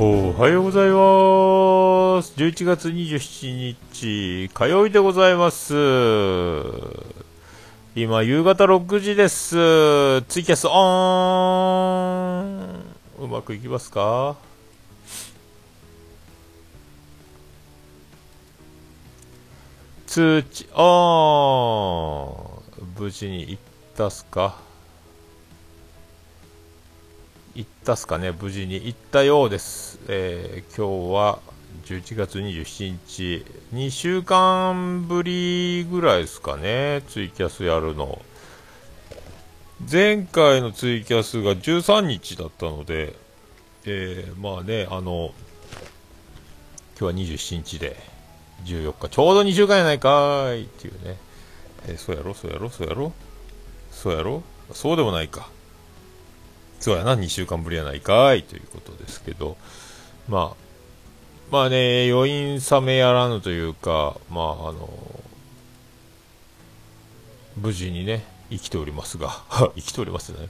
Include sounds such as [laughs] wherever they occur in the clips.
おはようございます。11月27日火曜日でございます。今夕方6時です。ツイキャスオン。うまくいきますか？通知オン。無事に行ったすか？行ったっすかね、無事に行ったようです。えー、今日は11月27日、2週間ぶりぐらいですかね、ツイキャスやるの。前回のツイキャスが13日だったので、えー、まあね、あの、今日は27日で、14日、ちょうど2週間やないかーいっていうね、えー、そうやろ、そうやろ、そうやろ、そうやろ、そうでもないか。そうやな、2週間ぶりやないかいということですけど、まあ、まあね、余韻冷めやらぬというか、まあ、あの、無事にね、生きておりますが、[laughs] 生きておりますね。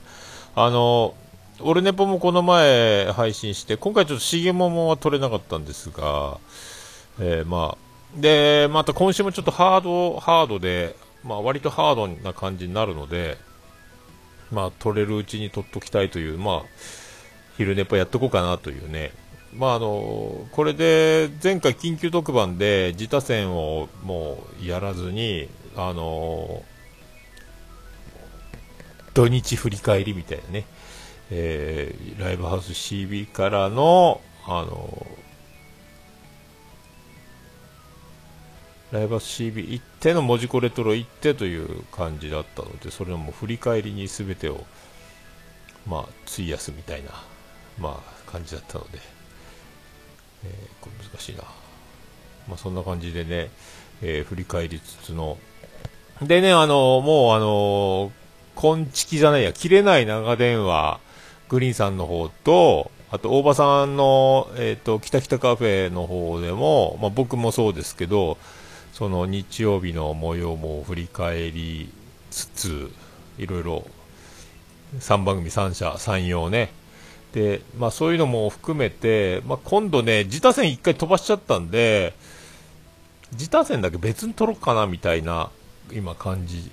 あの、オルネポもこの前配信して、今回ちょっとしげももは取れなかったんですが、えー、まあ、で、また今週もちょっとハード、ハードで、まあ割とハードな感じになるので、まあ、取れるうちに取っときたいという、まあ、昼寝っぽやっとこうかなというね、まあ、あのこれで前回、緊急特番で自他戦をもうやらずに、あの土日振り返りみたいなね、えー、ライブハウス CB からの、あのライブ CB 行っての文字コレトロ行ってという感じだったので、それのも振り返りに全てを、まあ、費やすみたいな、まあ、感じだったので、えー、これ難しいな。まあ、そんな感じでね、えー、振り返りつつの、でね、あの、もうあの、こんちきじゃないや、切れない長電話、グリーンさんの方と、あと、大場さんの、えっ、ー、と、北北カフェの方でも、まあ、僕もそうですけど、その日曜日の模様も振り返りつつ、いろいろ3番組3社、3用ね、でまあ、そういうのも含めて、まあ、今度ね、自他戦1回飛ばしちゃったんで、自他戦だけ別に撮ろうかなみたいな今、感じ。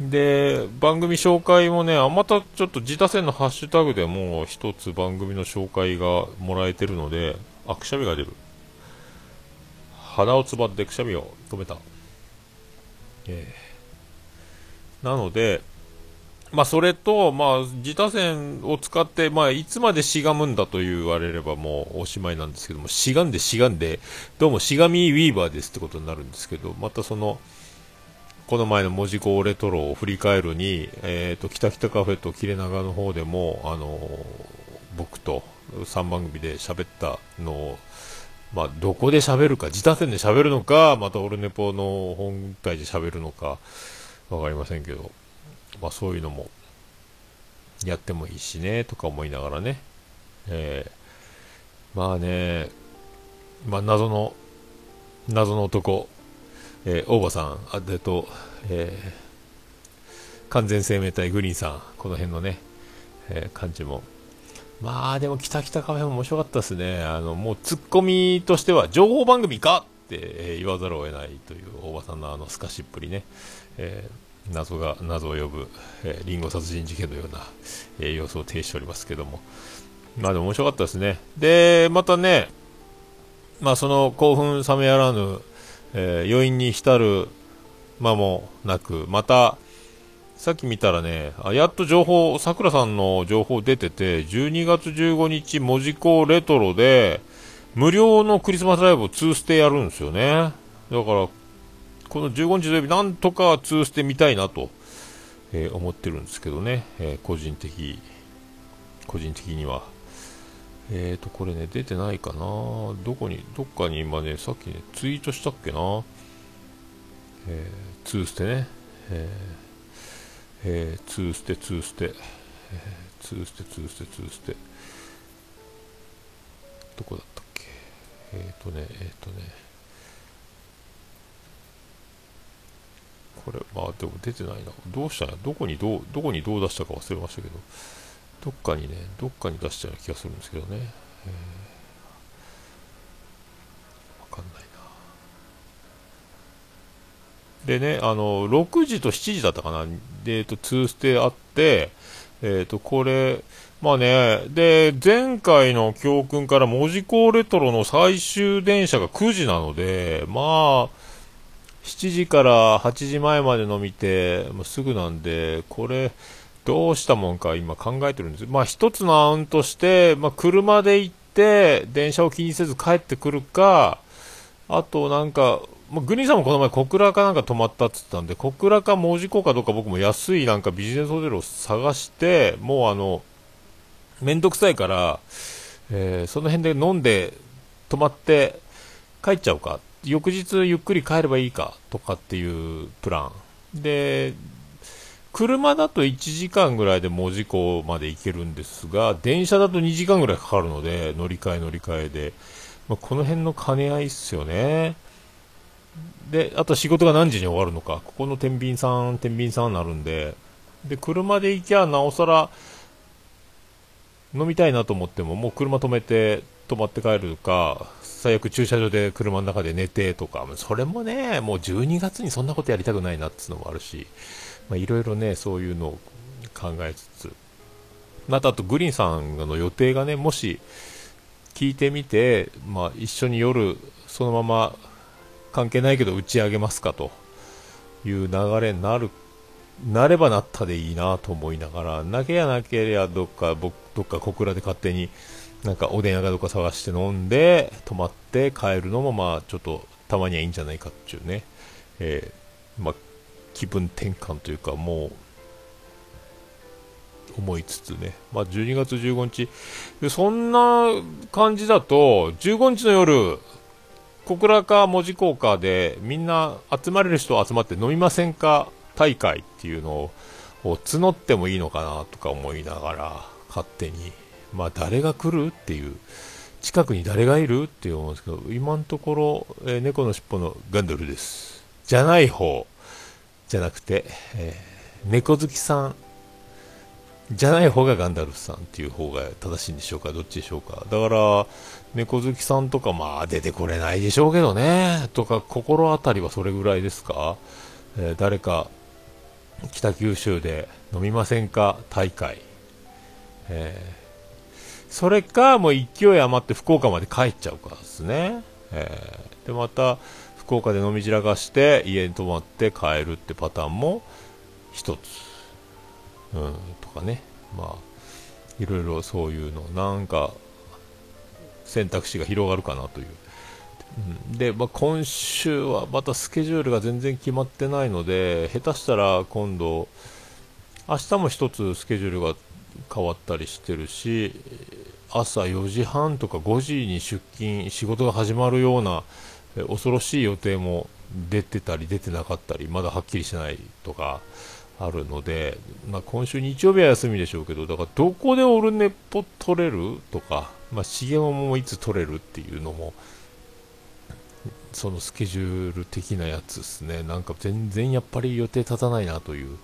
で、番組紹介もね、あまたちょっと自他戦のハッシュタグでも一つ番組の紹介がもらえてるので、あ、くしゃみが出る。鼻をつばってくしゃみを止めた。えー、なので、まあ、それと、まあ、自他線を使って、まあ、いつまでしがむんだと言われればもうおしまいなんですけども、しがんでしがんで、どうもしがみウィーバーですってことになるんですけど、またその、この前の文字工レトロを振り返るに、えっ、ー、と、北北カフェと切れ長の方でも、あのー、僕と3番組で喋ったのを、まあ、どこで喋るか、自他戦で喋るのか、またオルネポの本体で喋るのか、わかりませんけど、まあ、そういうのもやってもいいしね、とか思いながらね、えー、まあね、まあ、謎の、謎の男、えー、大場さん、あでと、えー、完全生命体グリーンさん、この辺のね、えー、感じもまあでも、北北カフェも面白かったですね。あの、もうツッコミとしては、情報番組かって言わざるを得ないという大場さんのあの透かしっぷりね。えー、謎が、謎を呼ぶ、えー、リンゴ殺人事件のような、えー、様子を呈しておりますけども。まあでも面白かったですね。で、またね、まあその興奮冷めやらぬ、えー、余韻に浸る間もなく、また、さっき見たらね、あやっと情報、さくらさんの情報出てて、12月15日、門司港レトロで、無料のクリスマスライブを2ステやるんですよね。だから、この15日土曜日、なんとか2ステ見たいなと、えー、思ってるんですけどね、えー、個人的、個人的には。えーと、これね、出てないかなどこに、どっかに今ね、さっきね、ツイートしたっけなえー、2ステね。えーえー、2ステ、2ステ、えー、2ステ、2ステ、2ステ、どこだったっけ？えっ、ー、とね、えっ、ー、とね、これ、まあでも出てないな。どうしたんやどこにどう、どこにどう出したか忘れましたけど、どっかにね、どっかに出したような気がするんですけどね。えかんないな。でね、あの、6時と7時だったかな。で、えっと、2ステあって、えっと、これ、まあね、で、前回の教訓から文字工レトロの最終電車が9時なので、まあ、7時から8時前までの見て、もうすぐなんで、これ、どうしたもんか今考えてるんです。まあ一つの案として、まあ車で行って、電車を気にせず帰ってくるか、あとなんか、まあ、グニーさんもこの前小倉かなんか泊まったって言ったんで、小倉か門司港かどうか僕も安いなんかビジネスホテルを探して、もうあの、めんどくさいから、えー、その辺で飲んで泊まって帰っちゃうか。翌日ゆっくり帰ればいいかとかっていうプラン。で、車だと1時間ぐらいで門司港まで行けるんですが、電車だと2時間ぐらいかかるので、乗り換え乗り換えで。まあ、この辺の兼ね合いっすよね。で、あと仕事が何時に終わるのか。ここの天秤さん、天秤さんになるんで。で、車で行きゃなおさら、飲みたいなと思っても、もう車止めて、泊まって帰るか、最悪駐車場で車の中で寝てとか、それもね、もう12月にそんなことやりたくないなっていうのもあるし、いろいろね、そういうのを考えつつ、またあとグリーンさんの予定がね、もし聞いてみて、まあ、一緒に夜、そのまま関係ないけど打ち上げますかという流れになる、なればなったでいいなと思いながら、なけやなけりゃどっか、僕、どっか小倉で勝手になんかおでん屋かどっか探して飲んで、泊まって帰るのもまあちょっとたまにはいいんじゃないかっていうね、えー、まあ気分転換というか、もう、思いつつね、まあ、12月15日、そんな感じだと、15日の夜、小倉か門司港かで、みんな集まれる人集まって飲みませんか大会っていうのを募ってもいいのかなとか思いながら、勝手に、まあ、誰が来るっていう、近くに誰がいるって思うんですけど、今のところ、えー、猫のしっぽのガンドルです。じゃない方。じゃなくて、えー、猫好きさんじゃない方がガンダルフさんっていう方が正しいんでしょうか、どっちでしょうか。だから、猫好きさんとか、まあ出てこれないでしょうけどね、とか、心当たりはそれぐらいですか？えー、誰か、北九州で飲みませんか？大会。えー、それか、もう勢い余って福岡まで帰っちゃうかですね。えー、で、また、福岡で飲み散らかして家に泊まって帰るってパターンも一つ、うん、とかねまあいろいろそういうのなんか選択肢が広がるかなという、うん、で、まあ、今週はまたスケジュールが全然決まってないので下手したら今度明日も一つスケジュールが変わったりしてるし朝4時半とか5時に出勤仕事が始まるような恐ろしい予定も出てたり出てなかったりまだはっきりしないとかあるので、まあ、今週日曜日は休みでしょうけどだからどこでオルネポ取れるとか、まあ、重桃もいつ取れるっていうのもそのスケジュール的なやつですねなんか全然やっぱり予定立たないなという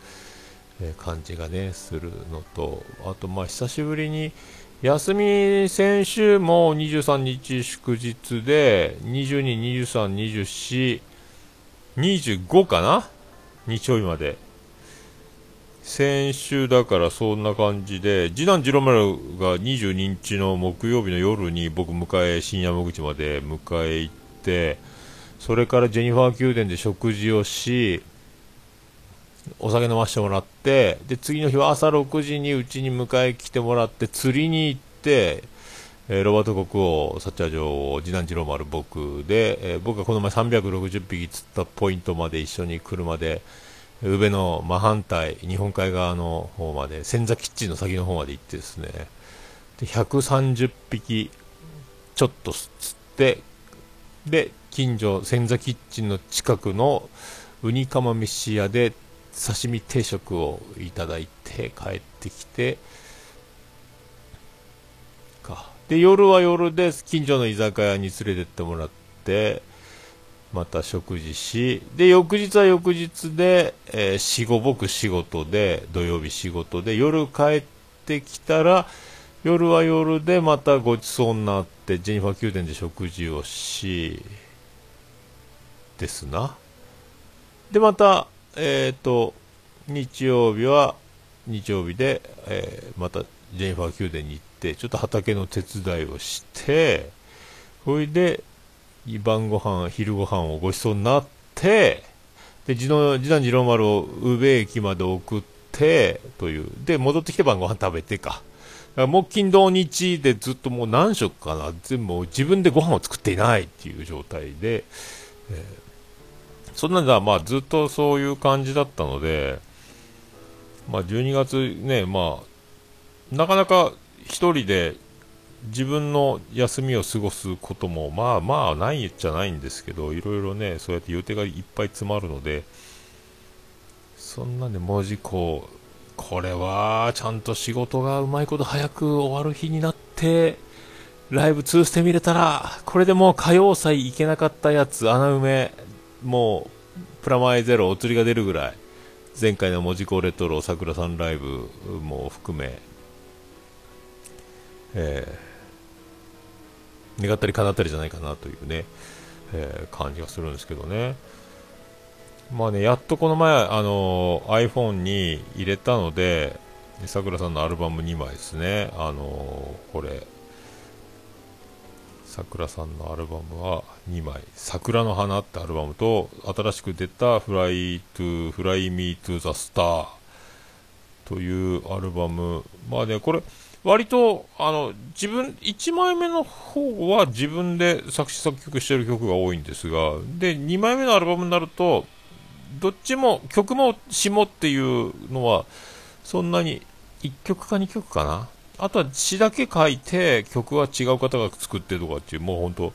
感じがねするのとあとまあ久しぶりに休み、先週も23日祝日で、22、23、24、25かな？日曜日まで。先週だからそんな感じで、次男次郎丸が22日の木曜日の夜に僕迎え、新山口まで迎え行って、それからジェニファー宮殿で食事をし、お酒飲ませてもらって、で、次の日は朝6時にうちに迎え来てもらって、釣りに行って、えー、ロバート国王、サッチャー女王、次男次郎丸僕で、えー、僕がこの前360匹釣ったポイントまで一緒に車で、宇部の真反対、日本海側の方まで、千座キッチンの先の方まで行ってですね、で、130匹ちょっと釣って、で、近所、千座キッチンの近くのウニ釜飯屋で刺身定食をいただいて帰ってきてか。で夜は夜で近所の居酒屋に連れてってもらってまた食事しで翌日は翌日で、えー、仕事僕仕事で土曜日仕事で夜帰ってきたら夜は夜でまたごちそうになってジェニファー宮殿で食事をしですな。で、また、えっ、ー、と、日曜日は、日曜日で、えー、またジェニファー宮殿に行って、ちょっと畑の手伝いをして、それで、晩ご飯、昼ご飯をごちそうになって、で、次男、次男次郎丸を宇部駅まで送って、という。で、戻ってきて晩ご飯食べてか。木金土日でずっともう何食かな、全部自分でご飯を作っていないっていう状態で、えー、そんなんだ、まあずっとそういう感じだったので、まあ12月ね、まあ、なかなか一人で自分の休みを過ごすこともまあまあないじゃないんですけどいろいろねそうやって予定がいっぱい詰まるのでそんなね文字こうこれはちゃんと仕事がうまいこと早く終わる日になってライブ2ステ見れたらこれでもう歌謡祭行けなかったやつ穴埋めもうプラマイゼロお釣りが出るぐらい前回の文字工レトロ桜さんライブも含めえー願ったり叶ったりじゃないかなというね、えー、感じがするんですけどね。まあね、やっとこの前、あの、iPhone に入れたので、さくらさんのアルバム2枚ですね。あの、これ、さくらさんのアルバムは2枚、桜の花ってアルバムと、新しく出た Fly to, Fly Me to the Star というアルバム。まあね、これ、割と、あの、自分、1枚目の方は自分で作詞作曲してる曲が多いんですが、で、2枚目のアルバムになると、どっちも、曲も詞もっていうのは、そんなに、1曲か2曲かな。あとは詞だけ書いて、曲は違う方が作ってとかっていう、もう本当、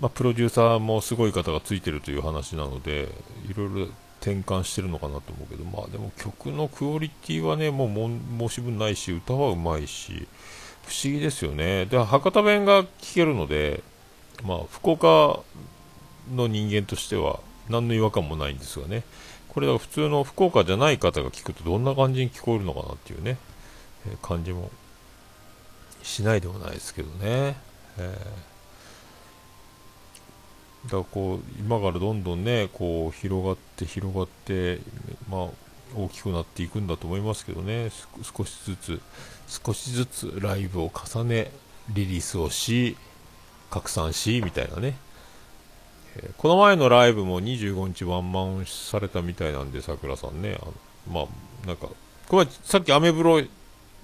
まあ、プロデューサーもすごい方がついてるという話なので、いろいろ転換してるのかなと思うけど、まあでも曲のクオリティはね、もう申し分ないし、歌はうまいし、不思議ですよね。で、博多弁が聞けるので、まあ、福岡の人間としては、何の違和感もないんですがね。これは普通の福岡じゃない方が聞くとどんな感じに聞こえるのかなっていうね、えー、感じもしないでもないですけどね。えーだからこう今からどんどんねこう広がって広がってまあ大きくなっていくんだと思いますけどね。少しずつ少しずつライブを重ねリリースをし拡散しみたいなね、えー、この前のライブも25日ワンマンされたみたいなんでさくらさんね。あのまあなんかこれさっきアメブロ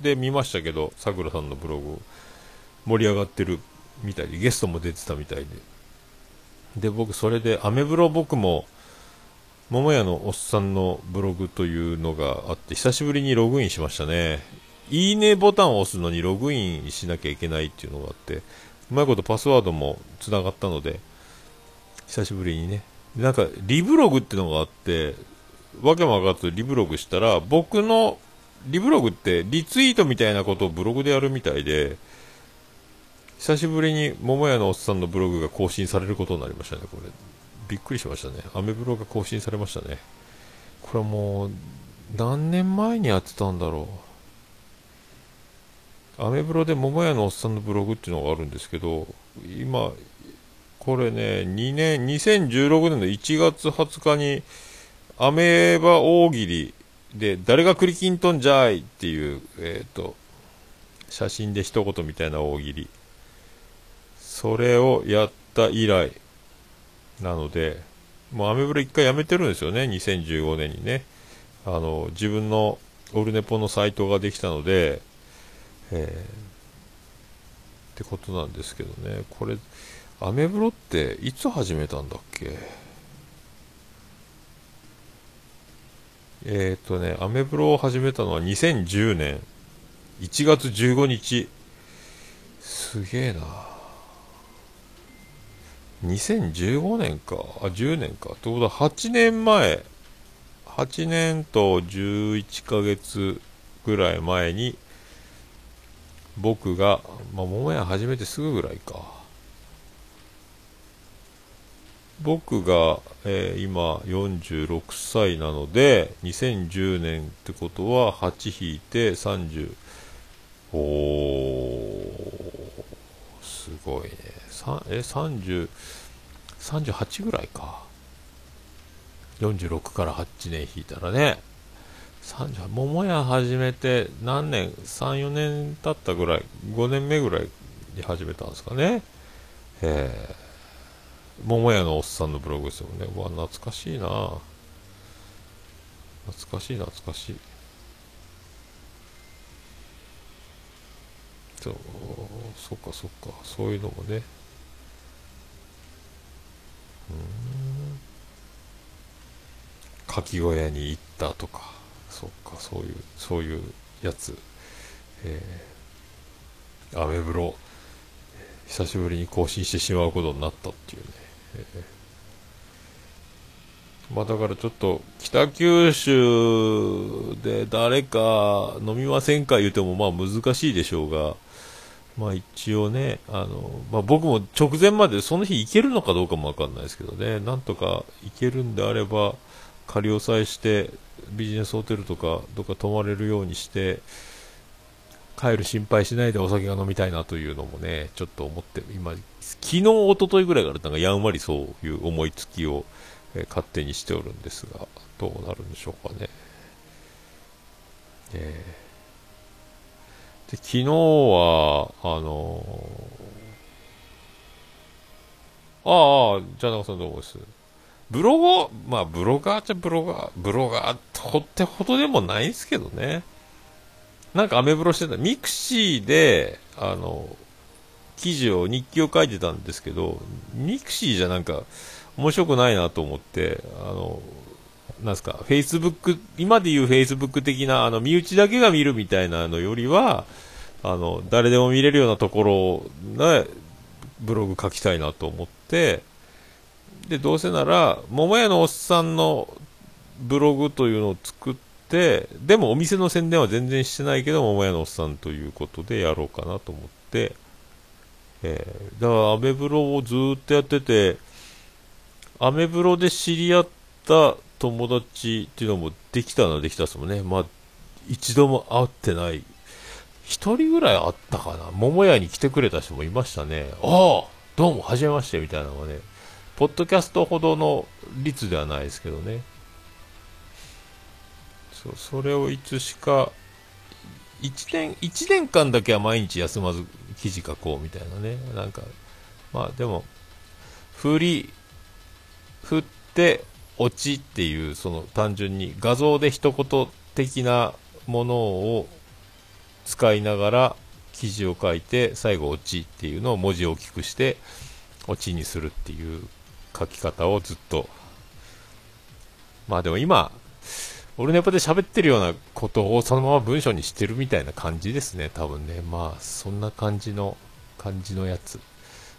で見ましたけどさくらさんのブログ盛り上がってるみたいでゲストも出てたみたいで。で、僕、それで、アメブロ僕も、桃屋のおっさんのブログというのがあって、久しぶりにログインしましたね。いいねボタンを押すのにログインしなきゃいけないっていうのがあって、うまいことパスワードも繋がったので、久しぶりにね。なんか、リブログってのがあって、わけもわかずリブログしたら、僕の、リブログってリツイートみたいなことをブログでやるみたいで、久しぶりに桃屋のおっさんのブログが更新されることになりましたね、これ。びっくりしましたね。アメブロが更新されましたね。これもう、何年前にやってたんだろう。アメブロで桃屋のおっさんのブログっていうのがあるんですけど、今、これね、2年、2016年の1月20日に、アメーバ大喜利で、誰がクリキントンじゃいっていう、えっ、ー、と、写真で一言みたいな大喜利。それをやった以来なので、もうアメブロ一回やめてるんですよね、2015年にね。あの、自分のオルネポのサイトができたので、えー、ってことなんですけどね。これ、アメブロっていつ始めたんだっけ？えっ、ー、とね、アメブロを始めたのは2010年1月15日。すげえな。2015年か、あ、10年か。ってことは8年前、8年と11ヶ月ぐらい前に、僕が、まあ、桃屋始めてすぐぐらいか。僕が、えー、今46歳なので、2010年ってことは8引いて30、おー、すごいね。え、30、38ぐらいか。46から8年引いたらね、30桃屋始めて何年、3、4年経ったぐらい、5年目ぐらいに始めたんですかね。えー、桃屋のおっさんのブログですよね。うわ、懐かしいな懐かしい懐かしい。そう、そっかそっか、そういうのもね。うん。かき小屋に行ったとかそっかそういうそういうやつ。えー、アメブロ。久しぶりに更新してしまうことになったっていうね、えー、まあだからちょっと北九州で誰か飲みませんか言うてもまあ難しいでしょうがまあ一応ね、あの、まあ僕も直前までその日行けるのかどうかもわかんないですけどね、なんとか行けるんであれば、仮押さえしてビジネスホテルとかどっか泊まれるようにして帰る心配しないでお酒が飲みたいなというのもねちょっと思って今昨日一昨日ぐらいからなんかやんわりそういう思いつきを、え勝手にしておるんですがどうなるんでしょうかね。えー、で昨日はあのー、ああ、じゃあ中さんどうもです？ブロガー、まあブロガーっちゃブロガー、ブロガーとってほどでもないんですけどね。なんかアメブロしてた。ミクシーで、あの、記事を、日記を書いてたんですけど、ミクシーじゃなんか面白くないなと思って、あの、なんすか、フェイスブック、今で言うフェイスブック的な、あの、身内だけが見るみたいなのよりは、あの、誰でも見れるようなところで、ブログ書きたいなと思って、で、どうせなら、桃屋のおっさんのブログというのを作って、でもお店の宣伝は全然してないけど、桃屋のおっさんということでやろうかなと思って、えー、だからアメブロをずっとやってて、アメブロで知り合った友達っていうのもできたのはできたですもんね。まあ、一度も会ってない。一人ぐらいあったかな。桃屋に来てくれた人もいましたね。ああどうも、はじめまして、みたいなのがね。ポッドキャストほどの率ではないですけどね。そう、それをいつしか、1年、1年間だけは毎日休まず記事書こうみたいなね。なんか、まあでも、振り、振って、落ちっていう、その単純に画像で一言的なものを使いながら記事を書いて、最後落ちっていうのを文字を大きくして、落ちにするっていう書き方をずっと、まあでも今、オルネポで喋ってるようなことをそのまま文章にしてるみたいな感じですね、多分ね。まあ、そんな感じの、感じのやつ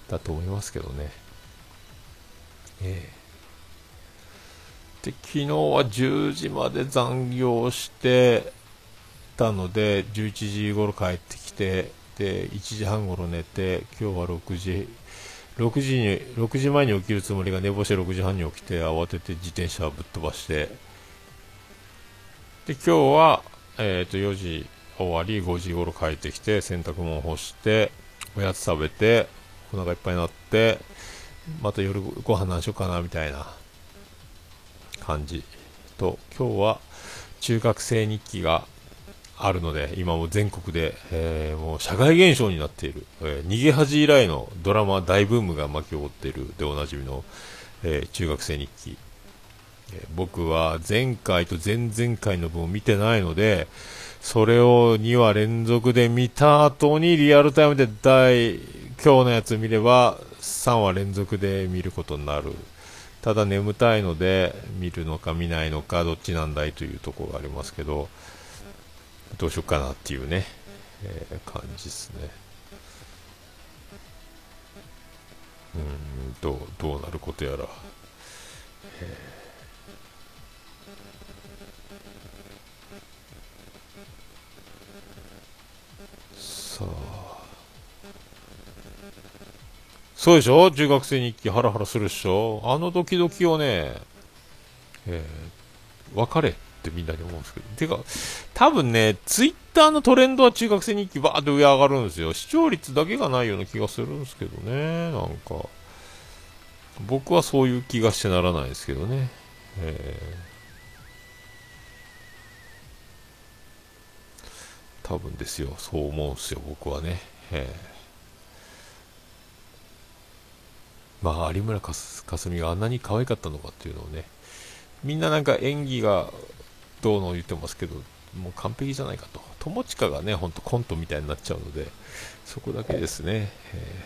だと思いますけどね。ええー、で、昨日は10時まで残業してたので、11時頃帰ってきて、で、1時半頃寝て、今日は6時6時に6時前に起きるつもりが寝坊して6時半に起きて慌てて自転車をぶっ飛ばしてで今日は、えー、と4時終わり5時頃帰ってきて洗濯物干しておやつ食べてお腹いっぱいになってまた夜ご飯何しようかなみたいな。感じと今日は中学生日記があるので、今も全国で、えー、もう社会現象になっている、えー、逃げ恥以来のドラマ大ブームが巻き起こっているでおなじみの、えー、中学生日記、え僕は前回と前々回の分を見てないので、それを2話連続で見た後にリアルタイムで第、今日のやつ見れば3話連続で見ることになる。ただ眠たいので見るのか見ないのかどっちなんだいというところがありますけど、どうしようかなっていうね、えー、感じですね。うんどうどうなることやら。えー、さあ。そうでしょ？中学生日記ハラハラするでしょ？あのドキドキをね、えー、別れってみんなに思うんですけど。てか、多分ね、ツイッターのトレンドは中学生日記バーって上上がるんですよ。視聴率だけがないような気がするんですけどね、なんか。僕はそういう気がしてならないですけどね。えー、多分ですよ。そう思うんですよ、僕はね。えー、まあ、有村架純があんなに可愛かったのかっていうのをね、みんななんか演技がどうの言ってますけど、もう完璧じゃないかと。友近がね、ほんとコントみたいになっちゃうので、そこだけですね。え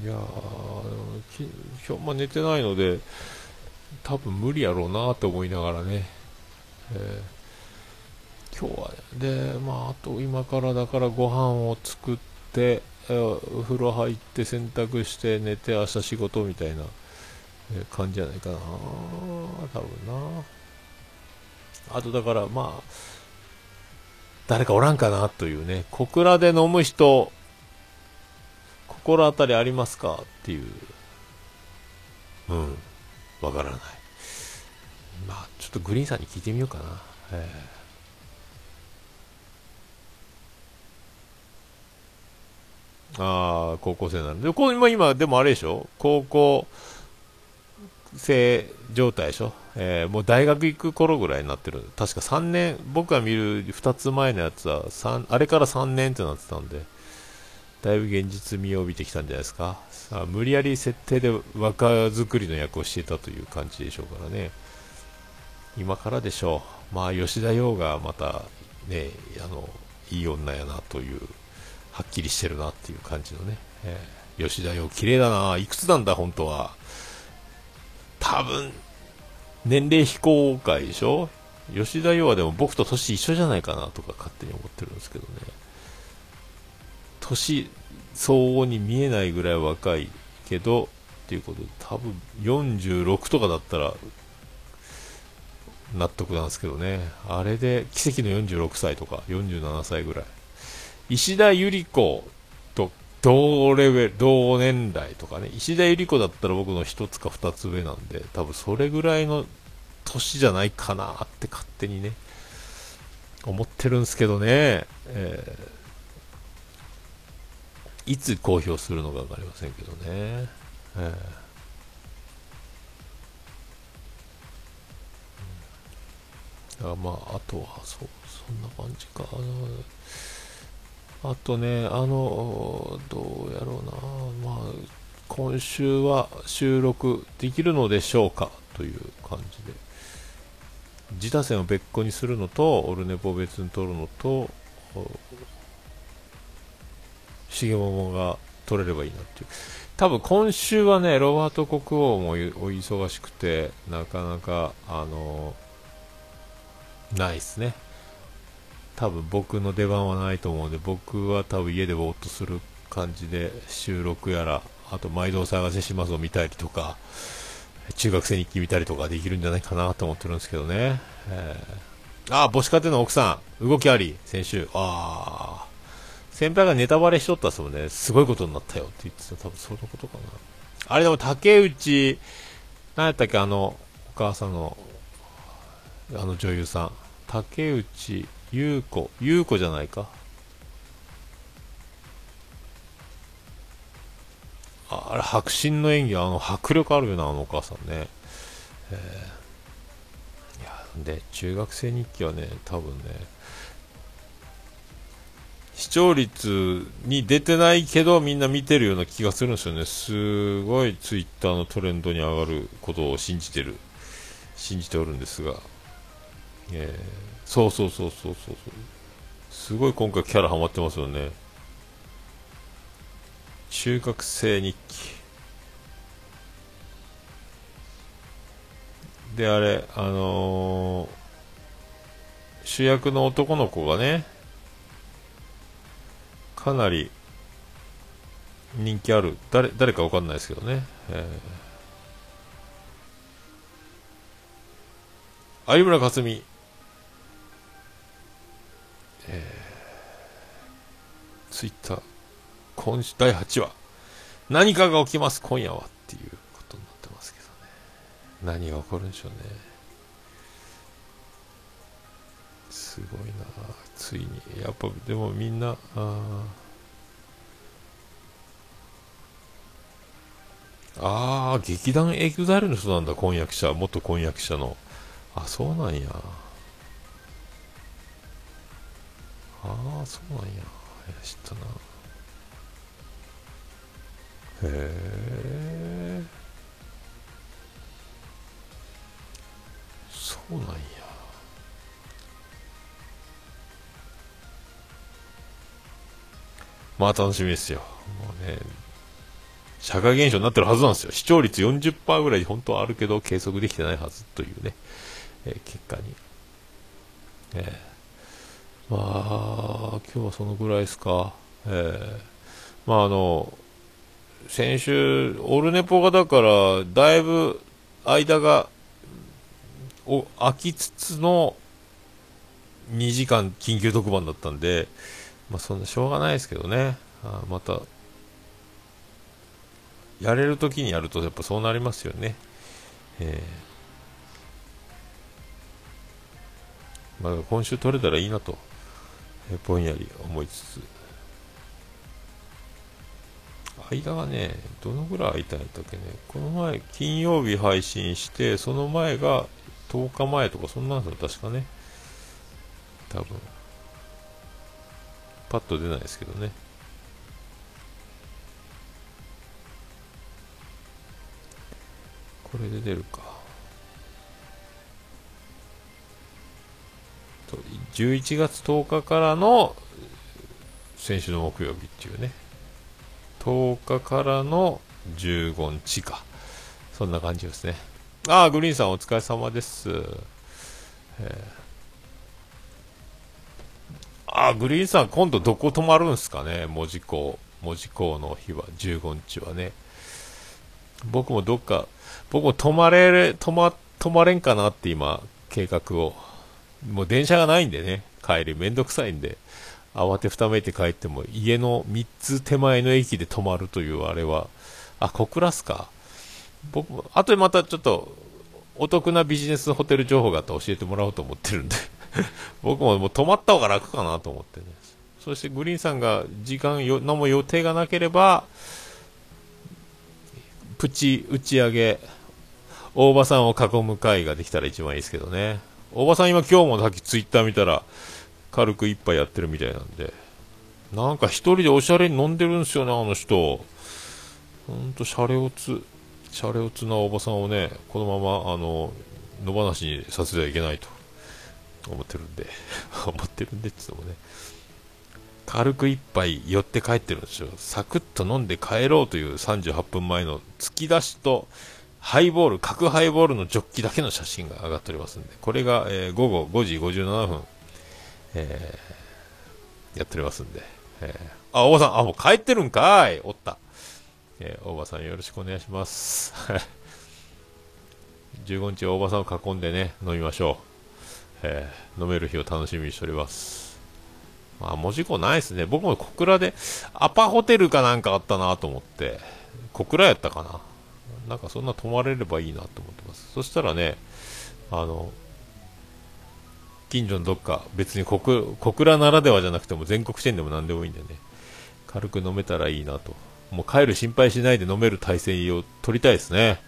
ー。いやー、今日も寝てないので、多分無理やろうなと思いながらね、えー、今日は、ね、で、まあ、あと今からだからご飯を作って、えー、お風呂入って洗濯して寝て明日仕事みたいな、感じじゃないかな、多分な。あとだから、まあ、誰かおらんかなというね、小倉で飲む人、心当たりありますかっていう。うん。わからない。まあ、ちょっとグリーンさんに聞いてみようかな。えー、ああ、高校生なんで。こ今、今、でもあれでしょ？高校生状態でしょ？えー、もう大学行く頃ぐらいになってる。確か3年、僕が見る2つ前のやつは、あれから3年ってなってたんで。だいぶ現実味を帯びてきたんじゃないですか？さあ無理やり設定で若作りの役をしていたという感じでしょうからね。今からでしょう。まあ、吉田洋がまた、ね、あの、いい女やなという、はっきりしてるなっていう感じのね。えー、吉田洋、綺麗だな。いくつなんだ、本当は。多分、年齢非公開でしょ？吉田洋はでも僕と年一緒じゃないかなとか勝手に思ってるんですけどね。年相応に見えないぐらい若いけどっていうことで多分46とかだったら納得なんですけどねあれで奇跡の46歳とか47歳ぐらい石田ゆり子と同レベル同年代とかね石田ゆり子だったら僕の1つか2つ上なんで多分それぐらいの年じゃないかなって勝手にね思ってるんですけどね、えーいつ公表するのか分かりませんけどね。えー、まあ、あとは、そう、そんな感じか。あとね、あの、どうやろうな、まあ、今週は収録できるのでしょうかという感じで、自他戦を別個にするのと、オルネポを別に取るのと、重桃が取れればいいなっていう。多分今週はねロバート国王もお忙しくてなかなかあのないですね。多分僕の出番はないと思うので僕は多分家でぼーっとする感じで収録やらあと毎度探せしますを見たりとか中学生日記見たりとかできるんじゃないかなと思ってるんですけどね、えー、ああ母子家庭の奥さん動きあり先週ああ先輩がネタバレしとったっすもんね。すごいことになったよって言ってた。多分そのことかな。あれでも竹内、何やったっけあの、お母さんの、あの女優さん。竹内優子。優子じゃないか。あれ、迫真の演技、あの、迫力あるよな、あのお母さんね。えー、いや、で、中学生日記はね、多分ね、視聴率に出てないけどみんな見てるような気がするんですよね。すごいツイッターのトレンドに上がることを信じてる、信じておるんですが、えー、そうそうそうそうそう。すごい今回キャラハマってますよね。中学生日記。で、あれ、あのー、主役の男の子がね、かなり人気ある。誰誰か分かんないですけどね、えー、有村架純、えー、ツイッター、今週、第8話、何かが起きます、今夜はっていうことになってますけどね。何が起こるんでしょうね。すごいなついに。やっぱ、でもみんな、ああ劇団エグザルの人なんだ、婚約者。元婚約者の。あ、そうなんや。ああ、そうなんや。知ったな。へえ。そうなんや。まあ楽しみですよ。もうね、社会現象になってるはずなんですよ。視聴率40%ぐらい本当はあるけど計測できてないはずというね、えー、結果に。えー、まあ、今日はそのぐらいですか。えー、まああの、先週、オルネポがだから、だいぶ間がお空きつつの2時間緊急特番だったんで、まあ、そんなしょうがないですけどね。あまたやれる時にやるとやっぱそうなりますよね。えー、まあ、今週取れたらいいなと、ぼんやり思いつつ。間がね、どのぐらい空いたんやったっけね。この前、金曜日配信して、その前が10日前とか、そんなんすよ、確かね。多分。パッと出ないですけどね。これで出るか11月10日からの先週の木曜日っていうね。10日からの15日か。そんな感じですね。ああグリーンさんお疲れ様です、えー、ああグリーンさん今度どこ泊まるんすかね？門司港。門司港の日は15日はね。僕もどっか僕も泊まれ、泊ま、泊まれんかなって今、計画を。もう電車がないんでね、帰りめんどくさいんで、慌てふためいて帰っても、家の3つ手前の駅で泊まるというあれは、あ、小倉っすか？僕、あとでまたちょっと、お得なビジネスホテル情報があったら教えてもらおうと思ってるんで [laughs] 僕ももう泊まった方が楽かなと思ってね。そしてグリーンさんが時間よ、何も予定がなければ、プチ打ち上げ、大場さんを囲む会ができたら一番いいですけどね。大場さん今今日もさっきツイッター見たら、軽く一杯やってるみたいなんで。なんか一人でおしゃれに飲んでるんですよね、あの人。ほんと、シャレオツ、シャレオツな大場さんをね、このまま、あの、野放しにさせてはいけないと思ってるんで、[laughs] 思ってるんでって言ってもね、軽く一杯寄って帰ってるんですよ。サクッと飲んで帰ろうという38分前の突き出しと、ハイボール、角ハイボールのジョッキだけの写真が上がっておりますんで、これが、えー、午後5時57分、えー、やっておりますんで、えー、あ、大場さん、あ、もう帰ってるんかいおった。えー、大場さんよろしくお願いします。[laughs] 15日大場さんを囲んでね、飲みましょう。えー、飲める日を楽しみにしております。まあ、文字工ないですね。僕も小倉で、アパホテルかなんかあったなと思って、小倉やったかな。なんかそんな泊まれればいいなと思ってます。そしたらね、あの、近所のどっか、別に小小倉ならではじゃなくても全国チェーンでも何でもいいんでね、軽く飲めたらいいなと。もう帰る心配しないで飲める体制を取りたいですね。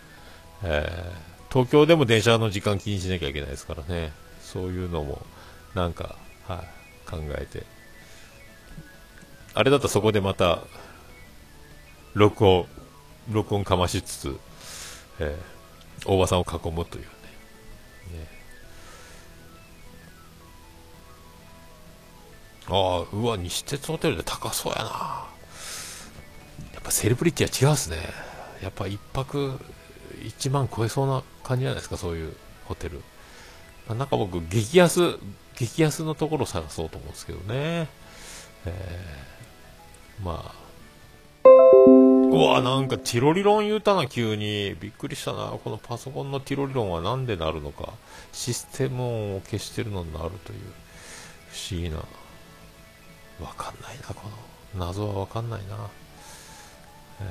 えー、東京でも電車の時間気にしなきゃいけないですからね。そういうのも、なんか、はい、考えて。あれだとそこでまた、録音、録音かましつつ、えー、大場さんを囲むというね。ねああ、うわ、西鉄ホテルで高そうやな。やっぱセレブリティは違うっすね。やっぱ一泊1万超えそうな感じじゃないですか、そういうホテルま。なんか僕、激安、激安のところ探そうと思うんですけどね。えー、まあ、うわなんかティロリロン言うたな急に。びっくりしたな。このパソコンのティロリロンは何でなるのか。システム音を消してるのになるという不思議な。わかんないなこの。謎はわかんないな、え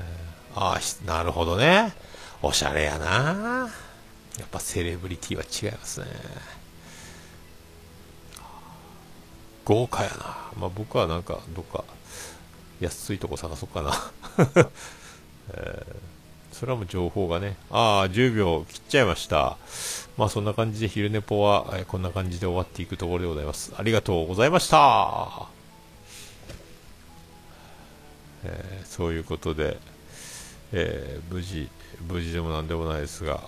ー、ああなるほどね。おしゃれやな。やっぱセレブリティは違いますね。豪華やな。まあ僕はなんかどっか安いとこ探そうかな、[laughs] えー、それはもう情報がね。ああ、10秒切っちゃいました。まあそんな感じで昼寝ぽは、えー、こんな感じで終わっていくところでございます。ありがとうございました。えー、そういうことで、えー、無事、無事でもなんでもないですが、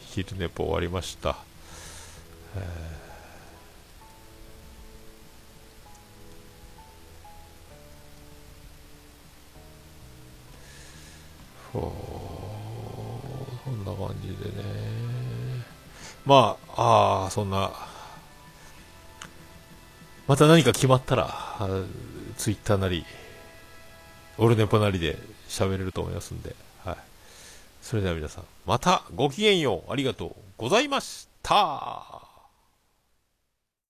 昼寝ぽ終わりました。えーそんな感じでね。まあ、ああ、そんな、また何か決まったら、ツイッターなり、オルネポなりで喋れると思いますんで、はい。それでは皆さん、またごきげんよう、ありがとうございました